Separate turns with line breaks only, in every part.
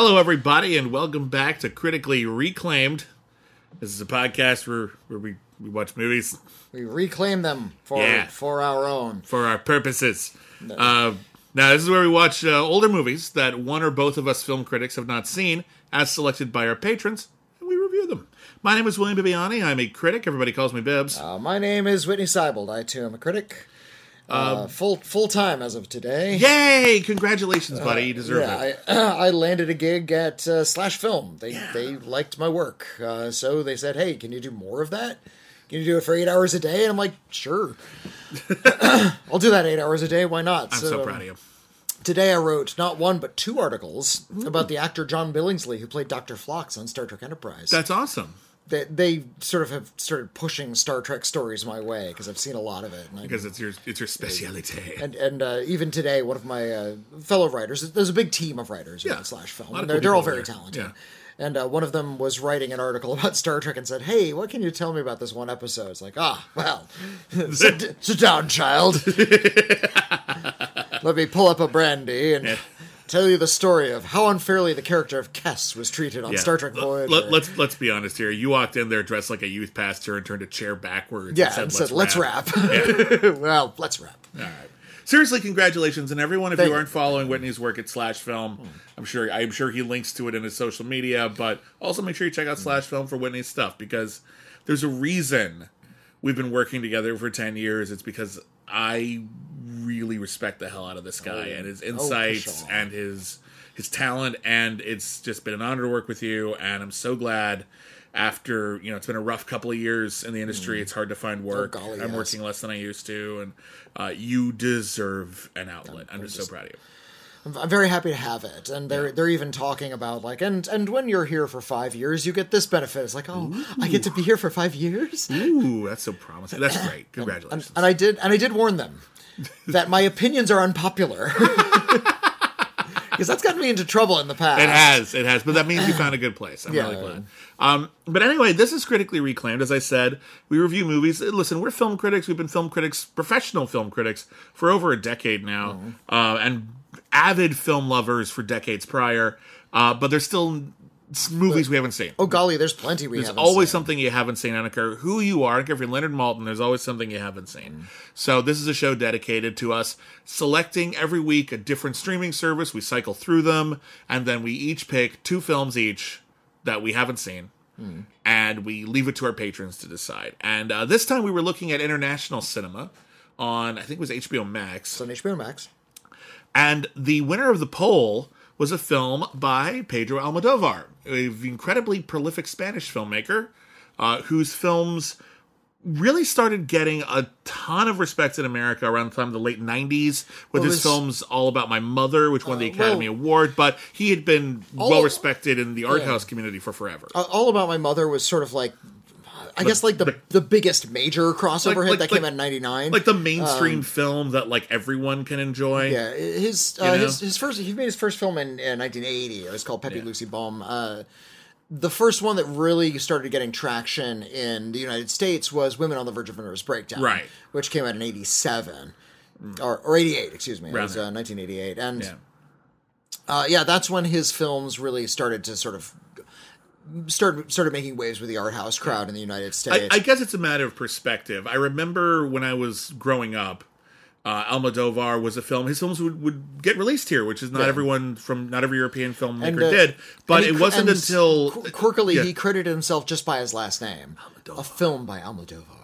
Hello, everybody, and welcome back to Critically Reclaimed. This is a podcast where, where we, we watch movies
We reclaim them for
Yeah.
for our own.
for our purposes. Uh, now, this is where we watch uh, older movies that one or both of us film critics have not seen, as selected by our patrons, and we review them. My name is William Bibbiani. I'm a critic. Everybody calls me Bibbs.
Uh, my name is Whitney Seibold. I too am a critic. Uh,
Um,
full full time as of today.
Yay! Congratulations, buddy. You deserve it.
Yeah, I, I landed a gig at uh, Slash Film. They they liked my work, uh, so they said, "Hey, can you do more of that? Can you do it for eight hours a day?" And I'm like, "Sure, I'll do that eight hours a day. Why not?"
I'm so proud of you.
Today I wrote not one but two articles about the actor John Billingsley who played Doctor Phlox on Star Trek Enterprise.
That's awesome.
They, they sort of have started pushing Star Trek stories my way because I've seen a lot of it. And, I,
Because it's your it's your speciality.
and, and uh, even today, one of my uh, fellow writers, there's a big team of writers
Yeah.
at Slash Film.
A lot of
and they're,
cool
they're all very
there.
talented.
Yeah.
And uh, one of them was writing an article about Star Trek and said, "Hey, what can you tell me about this one episode?" It's like, ah, well, sit, sit down, child. Let me pull up a brandy and tell you the story of how unfairly the character of Kes was treated on
Yeah.
Star Trek Voyager.
Let, let's let's be honest here. You walked in there dressed like a youth pastor and turned a chair backwards.
yeah,
and
and
said,
said, "Let's
rap."
wrap." well, let's wrap.
All right. Seriously, congratulations, and everyone. If
Thank
you
you.
aren't following Whitney's work at Slash Film, I'm sure I'm sure he links to it in his social media. But also make sure you check out Slash Film for Whitney's stuff because there's a reason we've been working together for ten years. It's because I really respect the hell out of this guy and his insights
sure.
and his his talent, and it's just been an honor to work with you. And I'm so glad. After you know, it's been a rough couple of years in the industry. It's hard to find work.
Mm. Oh, golly,
I'm
yes.
working less than I used to, and uh, you deserve an outlet. I'm just so proud of you.
I'm, very happy to have it, and they're they're even talking about like and and when you're here for five years, you get this benefit. It's like, oh, I get to be here for five years.
Ooh, that's so promising. That's great.
And,
Congratulations.
and I did and I did warn them that my opinions are unpopular. Because that's gotten me into trouble in the past.
it has, it has, but that means you found a good place. I'm
Yeah.
really glad. Um, but anyway, this is critically reclaimed. As I said, we review movies. Listen, we're film critics. We've been film critics, professional film critics, for over a decade now,
Mm-hmm.
uh, and avid film lovers for decades prior. Uh, but there's still movies we haven't seen.
Oh golly, there's plenty we
There's always
seen.
something you haven't seen. I don't care who you are. I don't care if you're Leonard Maltin. There's always something you haven't seen. So this is a show dedicated to us selecting every week a different streaming service. We cycle through them, and then we each pick two films each that we haven't seen, and we leave it to our patrons to decide. And uh, this time we were looking at international cinema on I think it was HBO Max.
It's on HBO Max.
And the winner of the poll was a film by Pedro Almodovar, an incredibly prolific Spanish filmmaker uh, whose films really started getting a ton of respect in America around the time of the late 90s with
Well,
his films All About My Mother, which won the
Uh,
Academy
well-
Award, but he had been
All-
well respected in the art
Yeah.
house community for forever.
Uh, All about my mother was sort of like. I guess like the the biggest major crossover
Like-
hit
like-
that came out in '99.
like the mainstream film that like everyone can enjoy.
Um, Yeah, his uh, his his first he made his first film in, in 1980. It was called Pepi
Yeah.
Luci Bom. Uh, the first one that really started getting traction in the United States was Women on the Verge of a Nervous Breakdown,
Right.
Which came out in '87 or or '88, excuse me. It was uh, 1988, and
Yeah.
uh, yeah, that's when his films really started to sort of started started making waves with the art house crowd in the United States.
I guess it's a matter of perspective. I remember when I was growing up, uh, Almodovar was a film. His films would, would get released here, which is not
Yeah.
everyone from not every European filmmaker
And, uh,
did. But
he
it wasn't until
qu- quirkily
yeah.
he credited himself just by his last name. A film by Almodovar.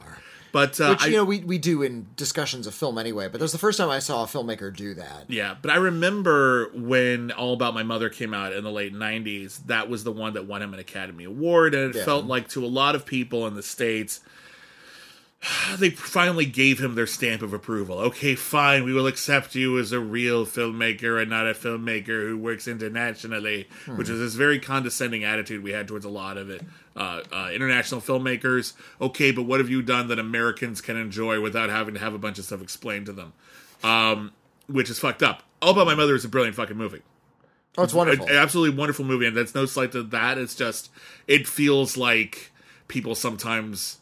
But uh,
Which
I,
you know we, we do in discussions of film anyway, but that was the first time I saw a filmmaker do that.
yeah, but I remember when All About My Mother came out in the late '90s. That was the one that won him an Academy Award, and it
Yeah.
felt like to a lot of people in the states. They finally gave him their stamp of approval. Okay, fine, we will accept you as a real filmmaker and not a filmmaker who works internationally, which is this very condescending attitude we had towards a lot of it. Uh, uh, international filmmakers. Okay, but what have you done that Americans can enjoy without having to have a bunch of stuff explained to them? Um, which is fucked up. All About My Mother is a brilliant fucking movie.
Oh, it's wonderful.
An absolutely wonderful movie, and that's no slight to that. It's just it feels like people sometimes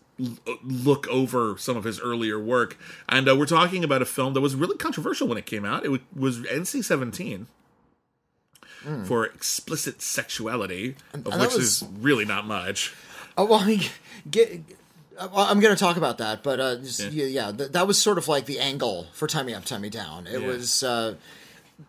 look over some of his earlier work, and uh, we're talking about a film that was really controversial when it came out. It wa- was NC seventeen. for explicit sexuality, of
and
which
was-
is really not much.
Oh, well, I mean, get. uh, well, I'm going to talk about that, but uh, just, yeah, yeah th- that was sort of like the angle for "Tie Me Up, Me Down." It
Yeah.
was uh,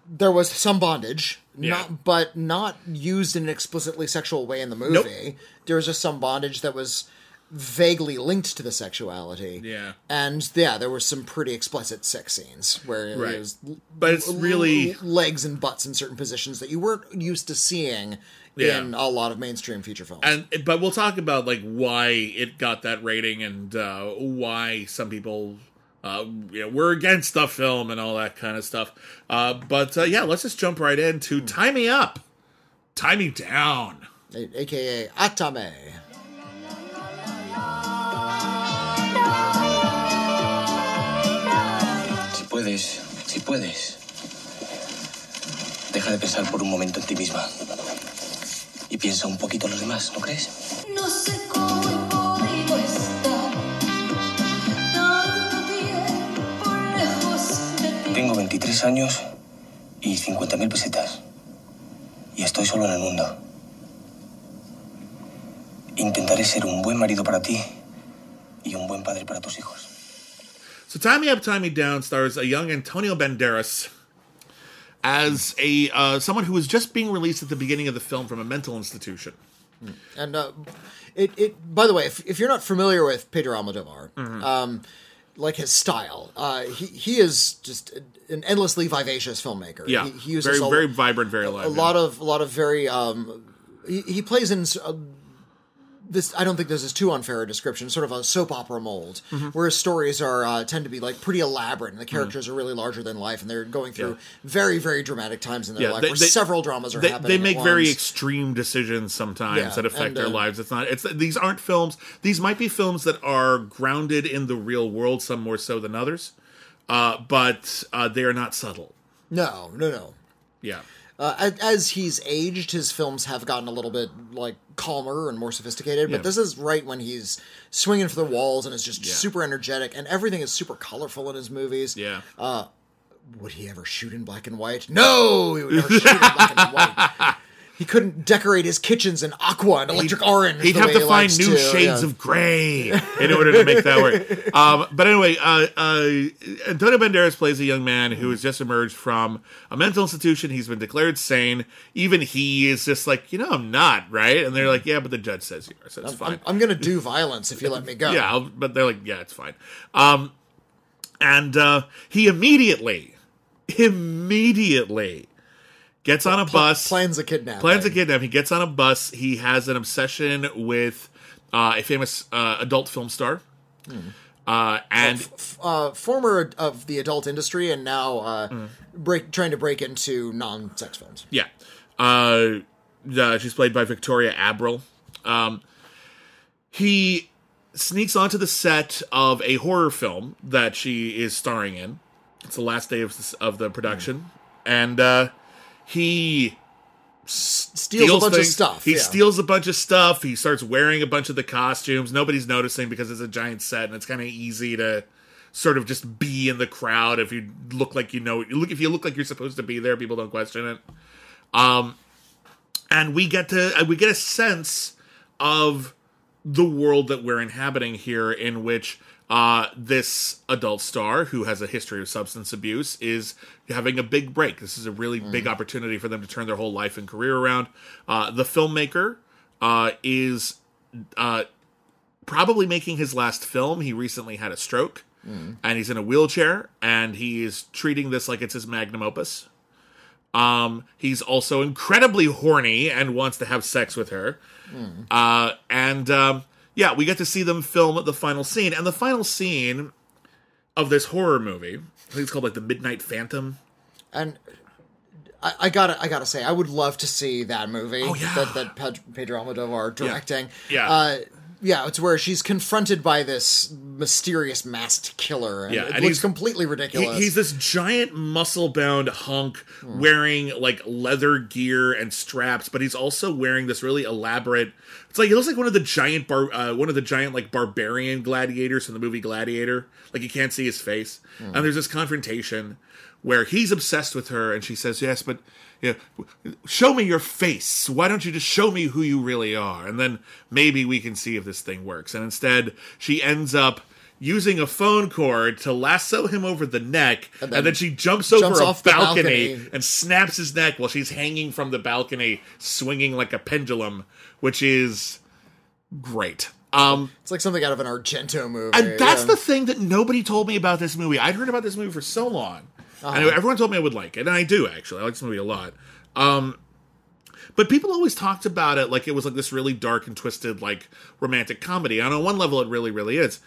there was some bondage,
Yeah.
not but not used in an explicitly sexual way in the movie. There was just some bondage that was vaguely linked to the sexuality.
Yeah.
and yeah, there were some pretty explicit sex scenes where it was
But it's really
legs and butts in certain positions that you weren't used to seeing
Yeah.
in a lot of mainstream feature films.
and but we'll talk about like why it got that rating and uh, why some people uh, you know, were against the film and all that kind of stuff. Uh, but uh, yeah, let's just jump right into "Tie Me Up, Tie Me Down."
A- aka Atame.
Si puedes, si puedes. Deja de pensar por un momento en ti misma. Y piensa un poquito en los demás, ¿no crees?
No sé cómo he podido estar tanto tiempo lejos de ti.
Tengo 23 años y 50.000 pesetas. Y estoy solo en el mundo. Intentaré ser un buen marido para ti
So "Tie Me Up, Me Down" stars a young Antonio Banderas as a uh, someone who was just being released at the beginning of the film from a mental institution.
And uh, it, it. By the way, if, if you're not familiar with Pedro Almodovar,
Mm-hmm.
um, like his style, uh, he he is just an endlessly vivacious filmmaker.
Yeah,
he, he uses
very
a,
very vibrant, very
a
alive.
lot of a lot of very. Um, he, he plays in. This I don't think this is too unfair a description. Sort of a soap opera mold,
Mm-hmm.
where his stories are uh, tend to be like pretty elaborate, and the characters are really larger than life, and they're going through
Yeah.
very very dramatic times in their
Yeah,
life,
they-
where
they-
several dramas are
they,
happening.
they make very extreme decisions sometimes
Yeah,
that affect
and,
their
uh,
lives. It's not. It's these aren't films. These might be films that are grounded in the real world, some more so than others. Uh, but uh, they are not subtle.
no no no.
Yeah,
Uh, as, he's aged, his films have gotten a little bit like calmer and more sophisticated. But
Yeah.
this is right when he's swinging for the walls and is just
Yeah.
super energetic, and everything is super colorful in his movies.
yeah.
Would he ever shoot in black and white? No, he would never shoot in black and white. He couldn't decorate his kitchens in aqua and electric orange.
He'd have to find new
to,
shades
yeah.
of gray in order to make that work. Um, but anyway, uh, uh, Antonio Banderas plays a young man who has just emerged from a mental institution. He's been declared sane. Even he is just like, you know, I'm not right, and they're like, yeah, but the judge says you are, so it's fine.
I'm, I'm gonna do violence if you let me go.
Yeah, I'll, but they're like, yeah, it's fine. Um, and uh, he immediately, immediately gets on a bus,
plans a kidnapping.
plans a kidnap. He gets on a bus. He has an obsession with uh, a famous uh, adult film star. Uh, and
uh, former of the adult industry and now uh,
Mm.
break trying to break into non-sex films.
yeah, uh, uh, she's played by Victoria Abril. Um, he sneaks onto the set of a horror film that she is starring in. It's the last day of the, of the production, and he
Steals, a bunch
things.
of stuff.
He
yeah.
steals a bunch of stuff. He starts wearing a bunch of the costumes. Nobody's noticing because it's a giant set, and it's kind of easy to sort of just be in the crowd if you look like you know. You look if you look like you're supposed to be there, people don't question it. Um, and we get to uh, we get a sense of the world that we're inhabiting here, in which uh, this adult star who has a history of substance abuse is having a big break. This is a really big opportunity for them to turn their whole life and career around. Uh, the filmmaker uh, is uh, probably making his last film. He recently had a stroke, and he's in a wheelchair, and he is treating this like it's his magnum opus. Um, he's also incredibly horny and wants to have sex with her. Uh, and um, yeah, we get to see them film the final scene, and the final scene of this horror movie. I think it's called like the Midnight Phantom.
and I, I gotta I gotta say I would love to see that movie
Oh, yeah.
that that Ped- Pedro Almodovar directing.
Yeah.
Uh, yeah, it's where she's confronted by this mysterious masked killer, and
Yeah,
it
and
looks
he's-
completely
He,
ridiculous.
he's this giant muscle bound hunk wearing like leather gear and straps, but he's also wearing this really elaborate. It's like he looks like one of the giant bar, uh, one of the giant like barbarian gladiators from the movie Gladiator. Like you can't see his face, and there's this confrontation where he's obsessed with her, and she says, "Yes, but yeah, show me your face. Why don't you just show me who you really are, and then maybe we can see if this thing works." And instead, she ends up using a phone cord to lasso him over the neck, and then,
then
she jumps over
jumps
a
off the
balcony,
balcony.
and snaps his neck while she's hanging from the balcony, swinging like a pendulum, which is great. Um,
It's like something out of an Argento movie.
and that's
yeah.
the thing that nobody told me about this movie. I'd heard about this movie for so long. Know everyone told me I would like it, and I do actually. I like this movie a lot. Um, but people always talked about it like it was like this really dark and twisted, like romantic comedy. And on one level, it really, really is.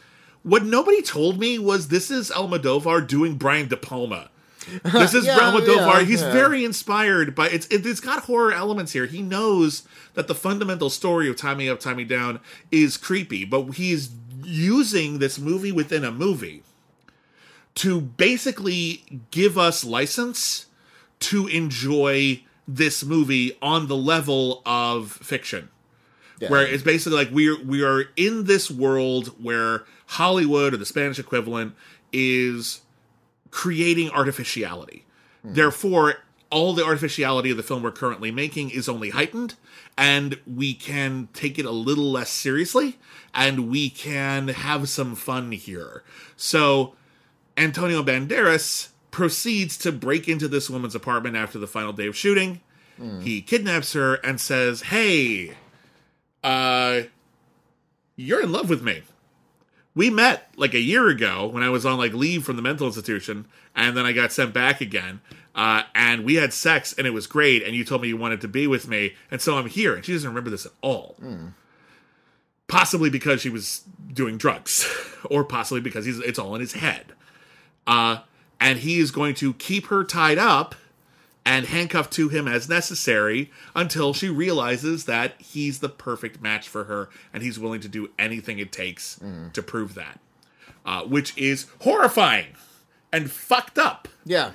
What nobody told me was this is Almodovar doing Brian De Palma. This is
Yeah,
Almodovar.
yeah,
He's
yeah.
very inspired by it's. It, it's got horror elements here. He knows that the fundamental story of Me Up, Me Down is creepy, but he's using this movie within a movie to basically give us license to enjoy this movie on the level of fiction
Yeah.
where it's basically like we're we are in this world where Hollywood or the Spanish equivalent is creating artificiality. Hmm. Therefore, all the artificiality of the film we're currently making is only heightened, and we can take it a little less seriously, and we can have some fun here. So, Antonio Banderas proceeds to break into this woman's apartment after the final day of shooting. He kidnaps her and says, Hey, uh, you're in love with me. We met like a year ago when I was on like leave from the mental institution, and then I got sent back again. Uh, and we had sex, and it was great. And you told me you wanted to be with me, and so I'm here. And she doesn't remember this at all. Possibly because she was doing drugs, or possibly because it's all in his head. Uh, and he is going to keep her tied up and handcuffed to him as necessary until she realizes that he's the perfect match for her and he's willing to do anything it takes to prove that. Uh, which is horrifying and fucked up.
yeah.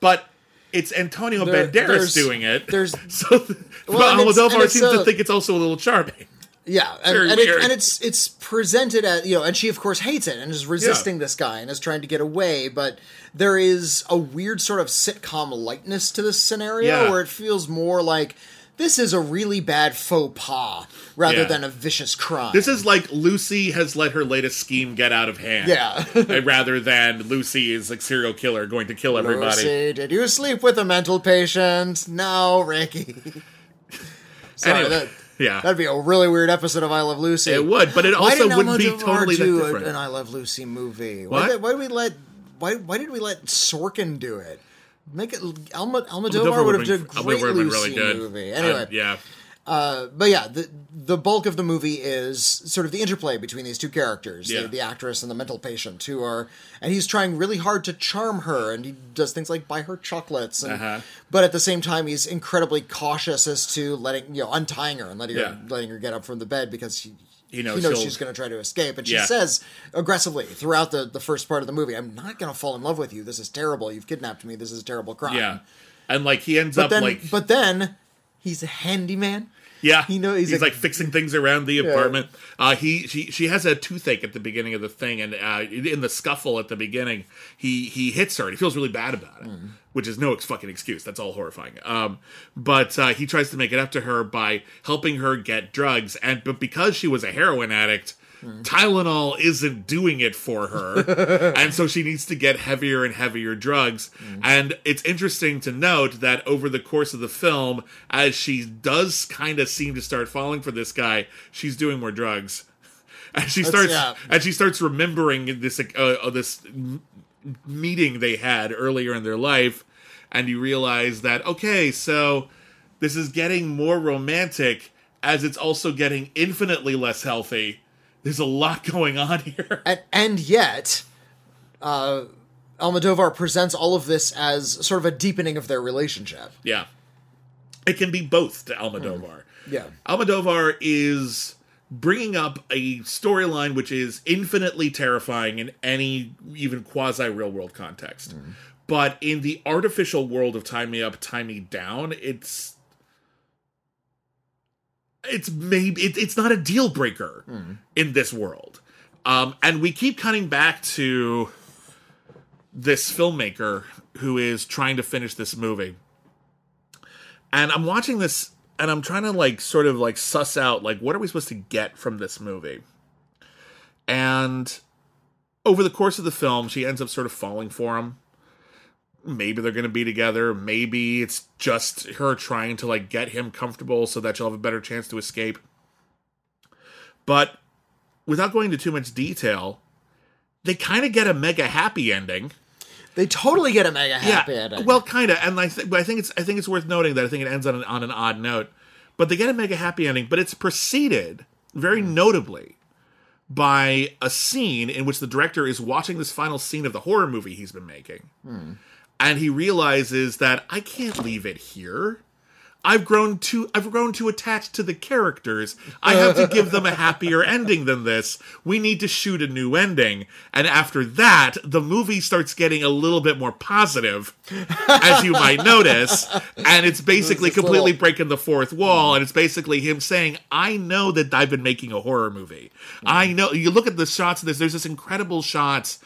But it's Antonio
There-
Banderas doing it.
there's-
so
Well,
well,
and it's- and
Almodovar seems to
uh,
think it's also a little charming.
Yeah, and, and, it, and it's it's presented as you know, and she of course hates it and is resisting this guy and is trying to get away. But there is a weird sort of sitcom lightness to this scenario
Yeah.
where it feels more like this is a really bad faux pas rather
Yeah.
than a vicious crime.
This is like Lucy has let her latest scheme get out of hand.
Yeah.
Rather than Lucy is like serial killer going to kill everybody.
Lucy, did you sleep with a mental patient? No, Ricky. Sorry,
Anyway,
that,
yeah.
that'd be a really weird episode of I Love Lucy.
It would, but it
Why
also wouldn't be totally that
do
different.
an I Love Lucy movie?
What?
Why, did, why did we let why why did we let Sorkin do it? Make it Alma, Almodovar,
Almodovar
would have done a great Lucy
really good.
movie. Anyway,
yeah.
Uh, but yeah, the the bulk of the movie is sort of the interplay between these two characters,
Yeah.
the, the actress and the mental patient, who are, and he's trying really hard to charm her, and he does things like buy her chocolates, and,
Uh-huh.
but at the same time, he's incredibly cautious as to letting you know untying her and letting
Yeah.
her letting her get up from the bed because he.
He knows
he knows she's going to try to escape, and she
Yeah.
says aggressively throughout the, the first part of the movie, "I'm not going to fall in love with you. This is terrible. You've kidnapped me. This is a terrible crime."
Yeah. And like he ends
but
up
then,
like
but then he's a handyman.
yeah,
he knows he's
he's,
a-
like fixing things around the apartment. Uh, he she she has a toothache at the beginning of the thing, and uh, in the scuffle at the beginning, he he hits her, and he feels really bad about it,
Hmm.
which is no ex- fucking excuse. That's all horrifying. Um, but uh, he tries to make it up to her by helping her get drugs, and but because she was a heroin addict.
Hmm.
Tylenol isn't doing it for her, and so she needs to get heavier and heavier drugs.
Hmm.
And it's interesting to note that over the course of the film, as she does kind of seem to start falling for this guy, she's doing more drugs. And she starts,
yeah.
and she starts remembering this uh, uh, this meeting they had earlier in their life, and you realize that okay, so this is getting more romantic as it's also getting infinitely less healthy. There's a lot going on here.
and, and yet uh Almodovar presents all of this as sort of a deepening of their relationship.
Yeah. It can be both to Almodovar.
Yeah.
Almodovar is bringing up a storyline which is infinitely terrifying in any even quasi real world context. But in the artificial world of Tie Me Up, Tie Me Down, it's it's maybe it, it's not a deal breaker in this world. Um, and we keep cutting back to this filmmaker who is trying to finish this movie. And I'm watching this and I'm trying to like sort of like suss out like what are we supposed to get from this movie? And over the course of the film, she ends up sort of falling for him. Maybe they're going to be together. Maybe it's just her trying to like get him comfortable so that she'll have a better chance to escape. But without going into too much detail, they kind of get a mega happy ending.
They totally get a mega happy
yeah,
ending.
well, kind of, and I, th- I think it's I think it's worth noting that I think it ends on an, on an odd note, but they get a mega happy ending, but it's preceded very mm. notably by a scene in which the director is watching this final scene of the horror movie he's been making, hmm. And he realizes that I can't leave it here. I've grown too I've grown too attached to the characters. I have to give them a happier ending than this. We need to shoot a new ending. And after that, the movie starts getting a little bit more positive, as you might notice. And it's basically completely
little-
breaking the fourth wall. And it's basically him saying, I know that I've been making a horror movie. I know you look at the shots of this, there's this incredible shots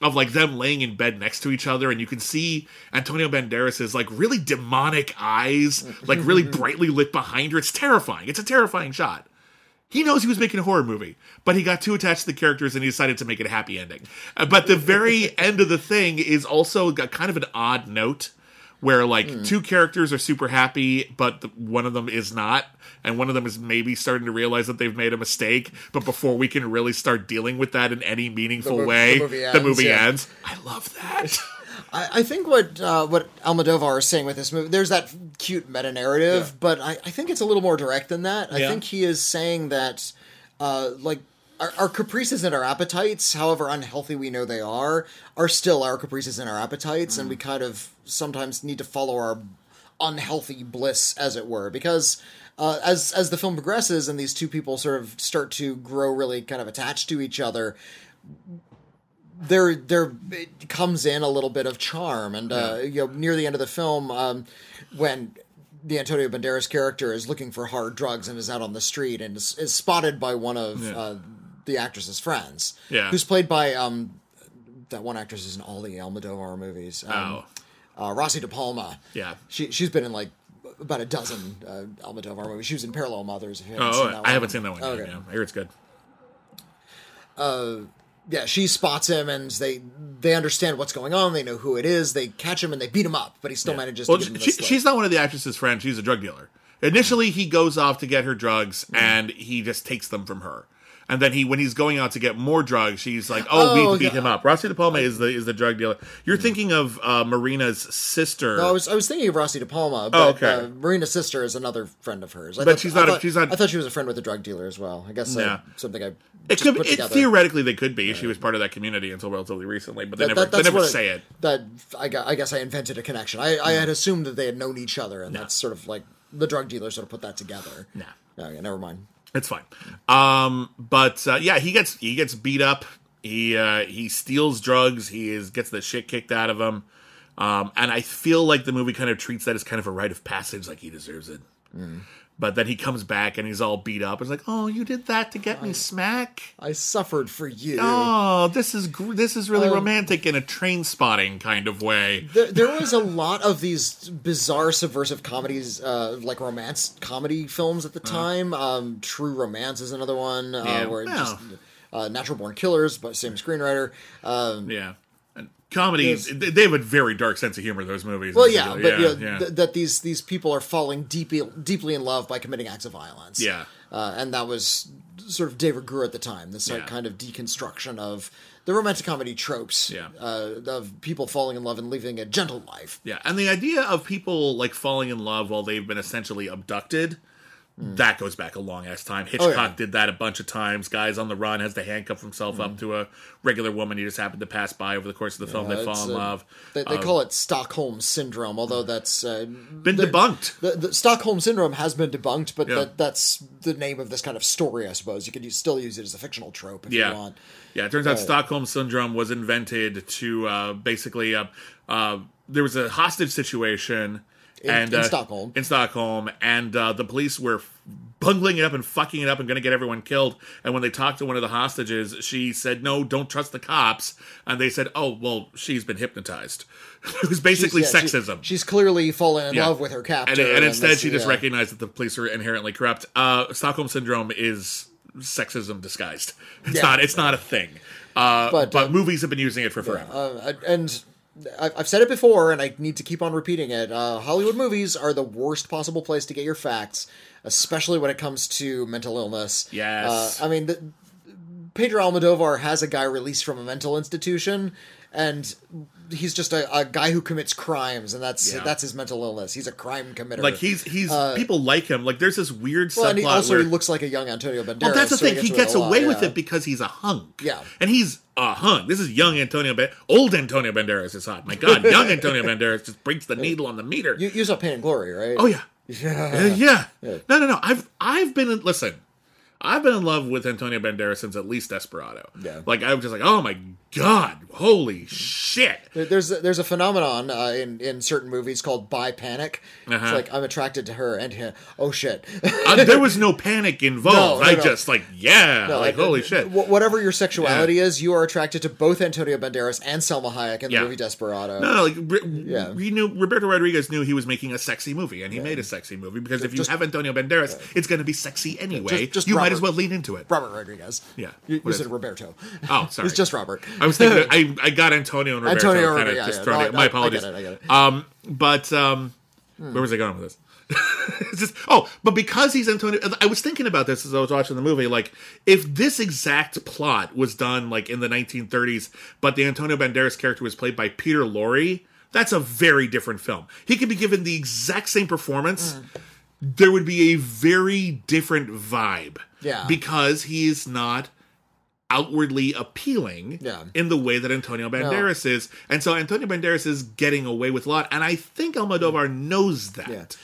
of like them laying in bed next to each other, and you can see Antonio Banderas's like really demonic eyes, like really brightly lit behind her. It's terrifying. It's a terrifying shot. He knows he was making a horror movie, but he got too attached to the characters and he decided to make it a happy ending. Uh, But the very end of the thing is also got kind of an odd note where like two characters are super happy, but the, one of them is not, and one of them is maybe starting to realize that they've made a mistake. But before we can really start dealing with that in any meaningful
The
way,
the movie
the
ends,
movie
yeah.
ends. I love that.
I, I think what uh, what Almodovar is saying with this movie, there's that cute meta narrative,
Yeah.
but I, I think it's a little more direct than that. I
Yeah.
think he is saying that, uh, like. Our, our caprices and our appetites, however unhealthy we know they are, are still our caprices and our appetites, and we
Mm.
kind of sometimes need to follow our unhealthy bliss, as it were, because uh, as as the film progresses and these two people sort of start to grow really kind of attached to each other, there there it comes in a little bit of charm and uh, you know near the end of the film um, when the Antonio Banderas character is looking for hard drugs and is out on the street and is, is spotted by one of
Yeah.
uh, the actress's friends
Yeah.
who's played by um, that one actress is in all the Almodovar movies um, uh, Rossy de Palma
Yeah.
she she's been in like about a dozen uh, Almodovar movies she was in Parallel Mothers haven't
Oh, I
one.
haven't seen that one. yet,
Okay.
yeah. I hear it's good.
Uh, yeah, she spots him, and they they understand what's going on. They know who it is. They catch him and they beat him up, but he still manages
Well,
to get him
she, she's not one of the actress's friends. She's a drug dealer. Initially, he goes off to get her drugs,
Mm.
and he just takes them from her. And then he, when he's going out to get more drugs, she's like, "Oh, we
Oh,
beat him up." Rossy de Palma is the is the drug dealer. You're thinking of uh, Marina's sister.
No, I was I was thinking of Rossy de Palma, but
Oh, okay.
uh, Marina's sister is another friend of hers. I
But
thought-
she's
I
not a- she's not-
I thought she was a friend with a drug dealer as well. I guess
Yeah.
something I
it
just
could
put
it, theoretically they could be. She was part of that community until relatively recently, but they
That-
never
that-
they never say it.
That I, I guess I invented a connection. I, I had assumed that they had known each other, and that's sort of like the drug dealer sort of put that together.
Nah.
Okay, never mind.
It's fine. Um, but uh, yeah, he gets he gets beat up. He uh, he steals drugs. He is gets the shit kicked out of him. Um, and I feel like the movie kind of treats that as kind of a rite of passage, like he deserves it. But then he comes back and he's all beat up. It's like, oh, you did that to get me smack.
I suffered for you.
Oh, this is gr- this is really
Um,
romantic in a train spotting kind of way.
There, there was a lot of these bizarre subversive comedies, uh, like romance comedy films at the time. Um, True Romance is another one, uh,
Uh-huh. Yeah,
where it
well.
just uh, Natural Born Killers, but same screenwriter. Um,
Yeah. Comedies, they they have a very dark sense of humor. Those movies.
well, yeah, but
yeah,
yeah,
yeah.
Th- that these these people are falling deeply deeply in love by committing acts of violence.
Yeah.
uh, and that was sort of David Greer at the time. This
Yeah.
kind of deconstruction of the romantic comedy tropes.
Yeah.
uh, of people falling in love and living a gentle life.
Yeah, and the idea of people like falling in love while they've been essentially abducted, that goes back a long ass time. Hitchcock
Hmm. Oh, yeah.
did that a bunch of times. Guys on the run has to handcuff himself up to a regular woman he just happened to pass by over the course of the film. they
Uh,
fall in
uh,
love.
They, they
Uh,
call it Stockholm syndrome, although that's uh,
been
the-
debunked.
The, the Stockholm syndrome has been debunked, but
Yeah.
that, that's the name of this kind of story, I suppose. You could use, still use it as a fictional trope if you
Yeah,
want.
yeah. It turns out. Stockholm syndrome was invented to uh, basically uh, uh, there was a hostage situation
In-
and
in
uh,
Stockholm.
in Stockholm, and uh, the police were bungling it up and fucking it up and going to get everyone killed. And when they talked to one of the hostages, she said, "No, don't trust the cops." And they said, "Oh, well, she's been hypnotized." it was basically
She's- yeah, she-
sexism.
she's clearly fallen in
Yeah.
love with her captor,
and, and instead
this-
she just
yeah.
recognized that the police are inherently corrupt. Uh, Stockholm syndrome is sexism disguised. It's not. It's not a thing. Uh, but
But, uh,
movies have been using it for forever.
Uh, and I've said it before, and I need to keep on repeating it. Uh, Hollywood movies are the worst possible place to get your facts, especially when it comes to mental illness.
Yes.
Uh, I mean, the, Pedro Almodovar has a guy released from a mental institution, and he's just a, a guy who commits crimes, and that's
Yeah.
that's his mental illness. He's a crime committer.
like he's he's people like him. Like there's this weird
uh, well, and he also
where
he looks like a young Antonio Banderas.
Well, that's the
so
thing. He gets
away,
away
with
with
yeah.
it because he's a hunk.
Yeah.
and he's a hunk. This is young Antonio, ba- old Antonio Banderas is hot. My God, young Antonio Banderas just breaks the needle on the meter.
You, you saw Pain and Glory, right?
oh yeah,
yeah.
yeah, yeah. No, no, no. I've I've been listen. I've been in love with Antonio Banderas since at least Desperado.
Yeah.
like I was just like, oh my God, holy shit.
There's a, there's a phenomenon uh, in in certain movies called bi panic. It's
Uh-huh.
like I'm attracted to her and him. Oh shit!
Uh, there was no panic involved.
No, no,
I
no.
just like, yeah, like
I-
holy shit.
wh- Whatever your sexuality is, you are attracted to both Antonio Banderas and Salma Hayek in the
Yeah.
movie Desperado.
No, like Ri-
Yeah.
we knew Roberto Rodriguez knew he was making a sexy movie, and he made a sexy movie because if you
Just-
have Antonio Banderas, it's going to be sexy anyway.
Just- just
you might
Robert.
as well lean into it.
Robert Rodriguez.
Yeah.
you, you said
it?
Roberto.
Oh, sorry,
It's just Robert.
I was thinking I I got Antonio and Roberto
Antonio,
kind of
yeah,
just
yeah. No. I-
My
I
apologies.
get it, I get it.
Um, but um, where was I going with this? it's just oh, but because he's Antonio, I was thinking about this as I was watching the movie. Like, if this exact plot was done like in the 1930s, but the Antonio Banderas character was played by Peter Lorre, that's a very different film. He could be given the exact same performance.
Mm.
There would be a very different vibe.
Yeah.
because he's not outwardly appealing
Yeah.
in the way that Antonio Banderas is. And so Antonio Banderas is getting away with a lot. And I think Almodovar knows that.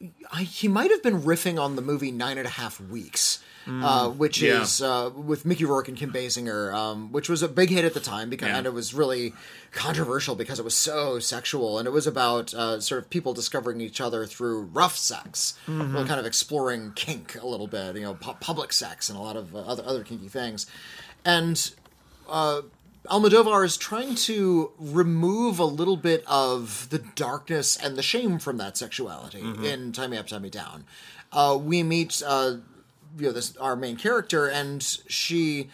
Yeah. I, he might have been riffing on the movie Nine and a Half Weeks, uh, which
Mm. yeah.
is uh, with Mickey Rourke and Kim Basinger, um, which was a big hit at the time because
Yeah.
and it was really controversial because it was so sexual and it was about uh, sort of people discovering each other through rough sex,
Mm-hmm.
kind of exploring kink a little bit, you know, pu- public sex and a lot of uh, other other kinky things, and Almodovar is trying to remove a little bit of the darkness and the shame from that sexuality in Tie Me Up, Tie Me Down. Uh, we meet, uh, you know, this our main character, and she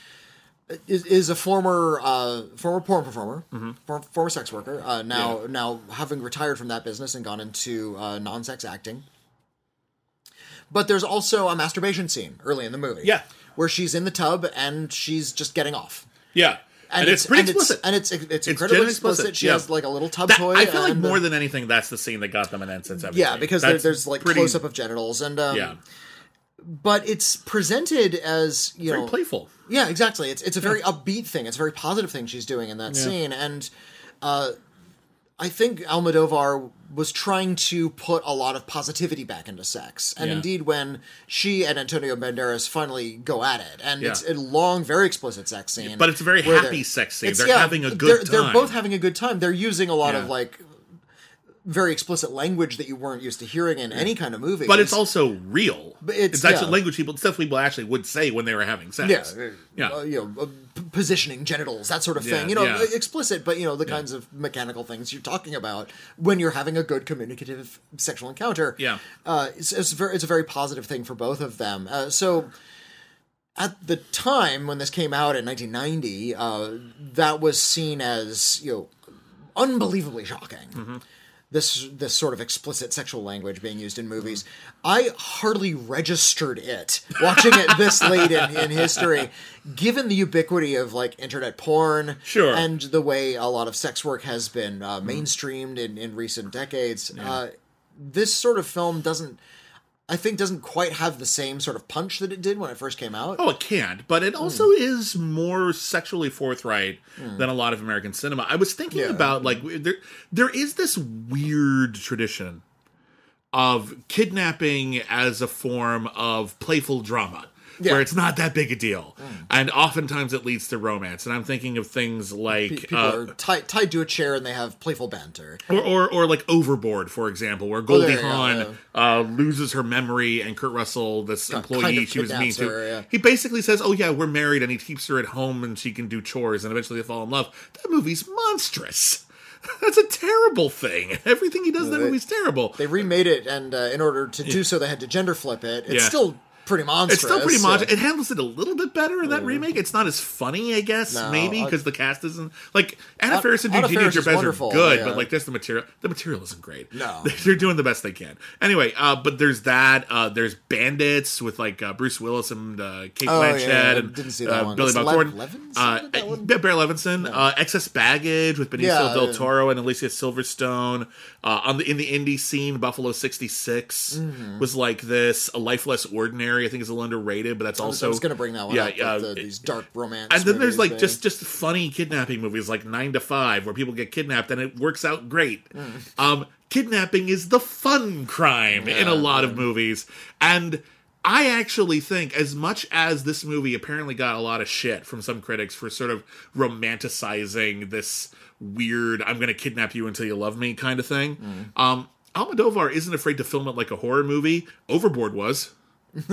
is, is a former uh, former porn performer, for, former sex worker. Uh, now,
Yeah.
now having retired from that business and gone into uh, non-sex acting. But there's also a masturbation scene early in the movie,
Yeah.
where she's in the tub and she's just getting off
Yeah. And, it's, pretty
and
explicit.
and it's it's, incredibly
generally
explicit.
explicit,
She
yeah.
has like a little tub
That-
toy.
I feel like more than anything, that's the scene that got them an 17.
yeah, because there, there's like
pretty-
close up of genitals and um,
Yeah.
But it's presented as you
Very
know
playful.
yeah, exactly. It's it's a very upbeat thing. It's a very positive thing she's doing in that scene, and uh, I think Almodovar was trying to put a lot of positivity back into sex. And
Yeah.
indeed, when she and Antonio Banderas finally go at it, and
Yeah.
it's a long, very explicit sex scene,
But it's a very happy sex scene. They're having a good
they're,
time.
They're both having a good time. They're using a lot of like very explicit language that you weren't used to hearing in any kind of movie.
But it's also real.
But it's-
actually
yeah.
language people, stuff people actually would say when they were having sex.
yeah,
Yeah.
uh, you know, uh, p- positioning genitals, that sort of
Yeah,
thing. You know,
yeah.
explicit, but you know the kinds of mechanical things you're talking about when you're having a good communicative sexual encounter.
Yeah.
uh, it's it's, very, it's a very positive thing for both of them. Uh, so. At the time when this came out in 1990, uh, that was seen as you know unbelievably shocking.
Mm-hmm.
This this sort of explicit sexual language being used in movies. I hardly registered it watching it this late in, in history, given the ubiquity of like internet porn,
Sure.
and the way a lot of sex work has been uh, mainstreamed in, in recent decades. Uh, this sort of film doesn't, I think, doesn't quite have the same sort of punch that it did when it first came out.
Oh, it can't, but it also
Hmm.
is more sexually forthright than a lot of American cinema. I was thinking
Yeah.
about like there there is this weird tradition of kidnapping as a form of playful drama.
Yeah.
where it's not that big a deal, and oftentimes it leads to romance. And I'm thinking of things like
People
uh,
are tied, tied to a chair and they have playful banter.
or, or or like Overboard, for example, where Goldie
Oh, there you go,
Hawn uh, loses her memory, and Kurt Russell, this employee
kind of
she was mean to,
yeah.
he basically says, "Oh yeah, we're married," and he keeps her at home, and she can do chores, and eventually they fall in love. That movie's monstrous. That's a terrible thing. Everything he does in that movie's terrible.
They remade it, and uh, in order to do so, they had to gender flip it. It's
Yeah.
still pretty monstrous.
It's still pretty much. It handles it a little bit better in that remake. It's not as funny, I guess,
No,
maybe because the cast isn't like Anna
Anna-
Faris and
Eugenio
Derbez are good,
yeah.
but like there's the material. The material isn't great.
No.
they're doing the best they can. Anyway, uh, but there's that. Uh, there's Bandits with like uh, Bruce Willis and uh, Kate
Oh,
Blanchett
yeah, I
and
didn't see that
uh,
one.
Billy Bob Thornton.
Levinson
Uh,
did that one?
yeah, Barry Levinson. Uh, Excess Baggage with Benicio del. Toro and Alicia Silverstone. Uh, on the in the indie scene, Buffalo '66
Mm-hmm.
was like this. A Life Less Ordinary, I think, is a little underrated, but that's also
I was going to bring that one
yeah,
up.
yeah.
the, these dark romance.
and then there's like just just funny kidnapping movies like Nine to Five, where people get kidnapped and it works out great.
Mm.
Um, kidnapping is the fun crime in a
Yeah,
lot of movies, and I actually think, as much as this movie apparently got a lot of shit from some critics for sort of romanticizing this weird "I'm going to kidnap you until you love me" kind of thing,
Mm.
um, Almodovar isn't afraid to film it like a horror movie. Overboard was.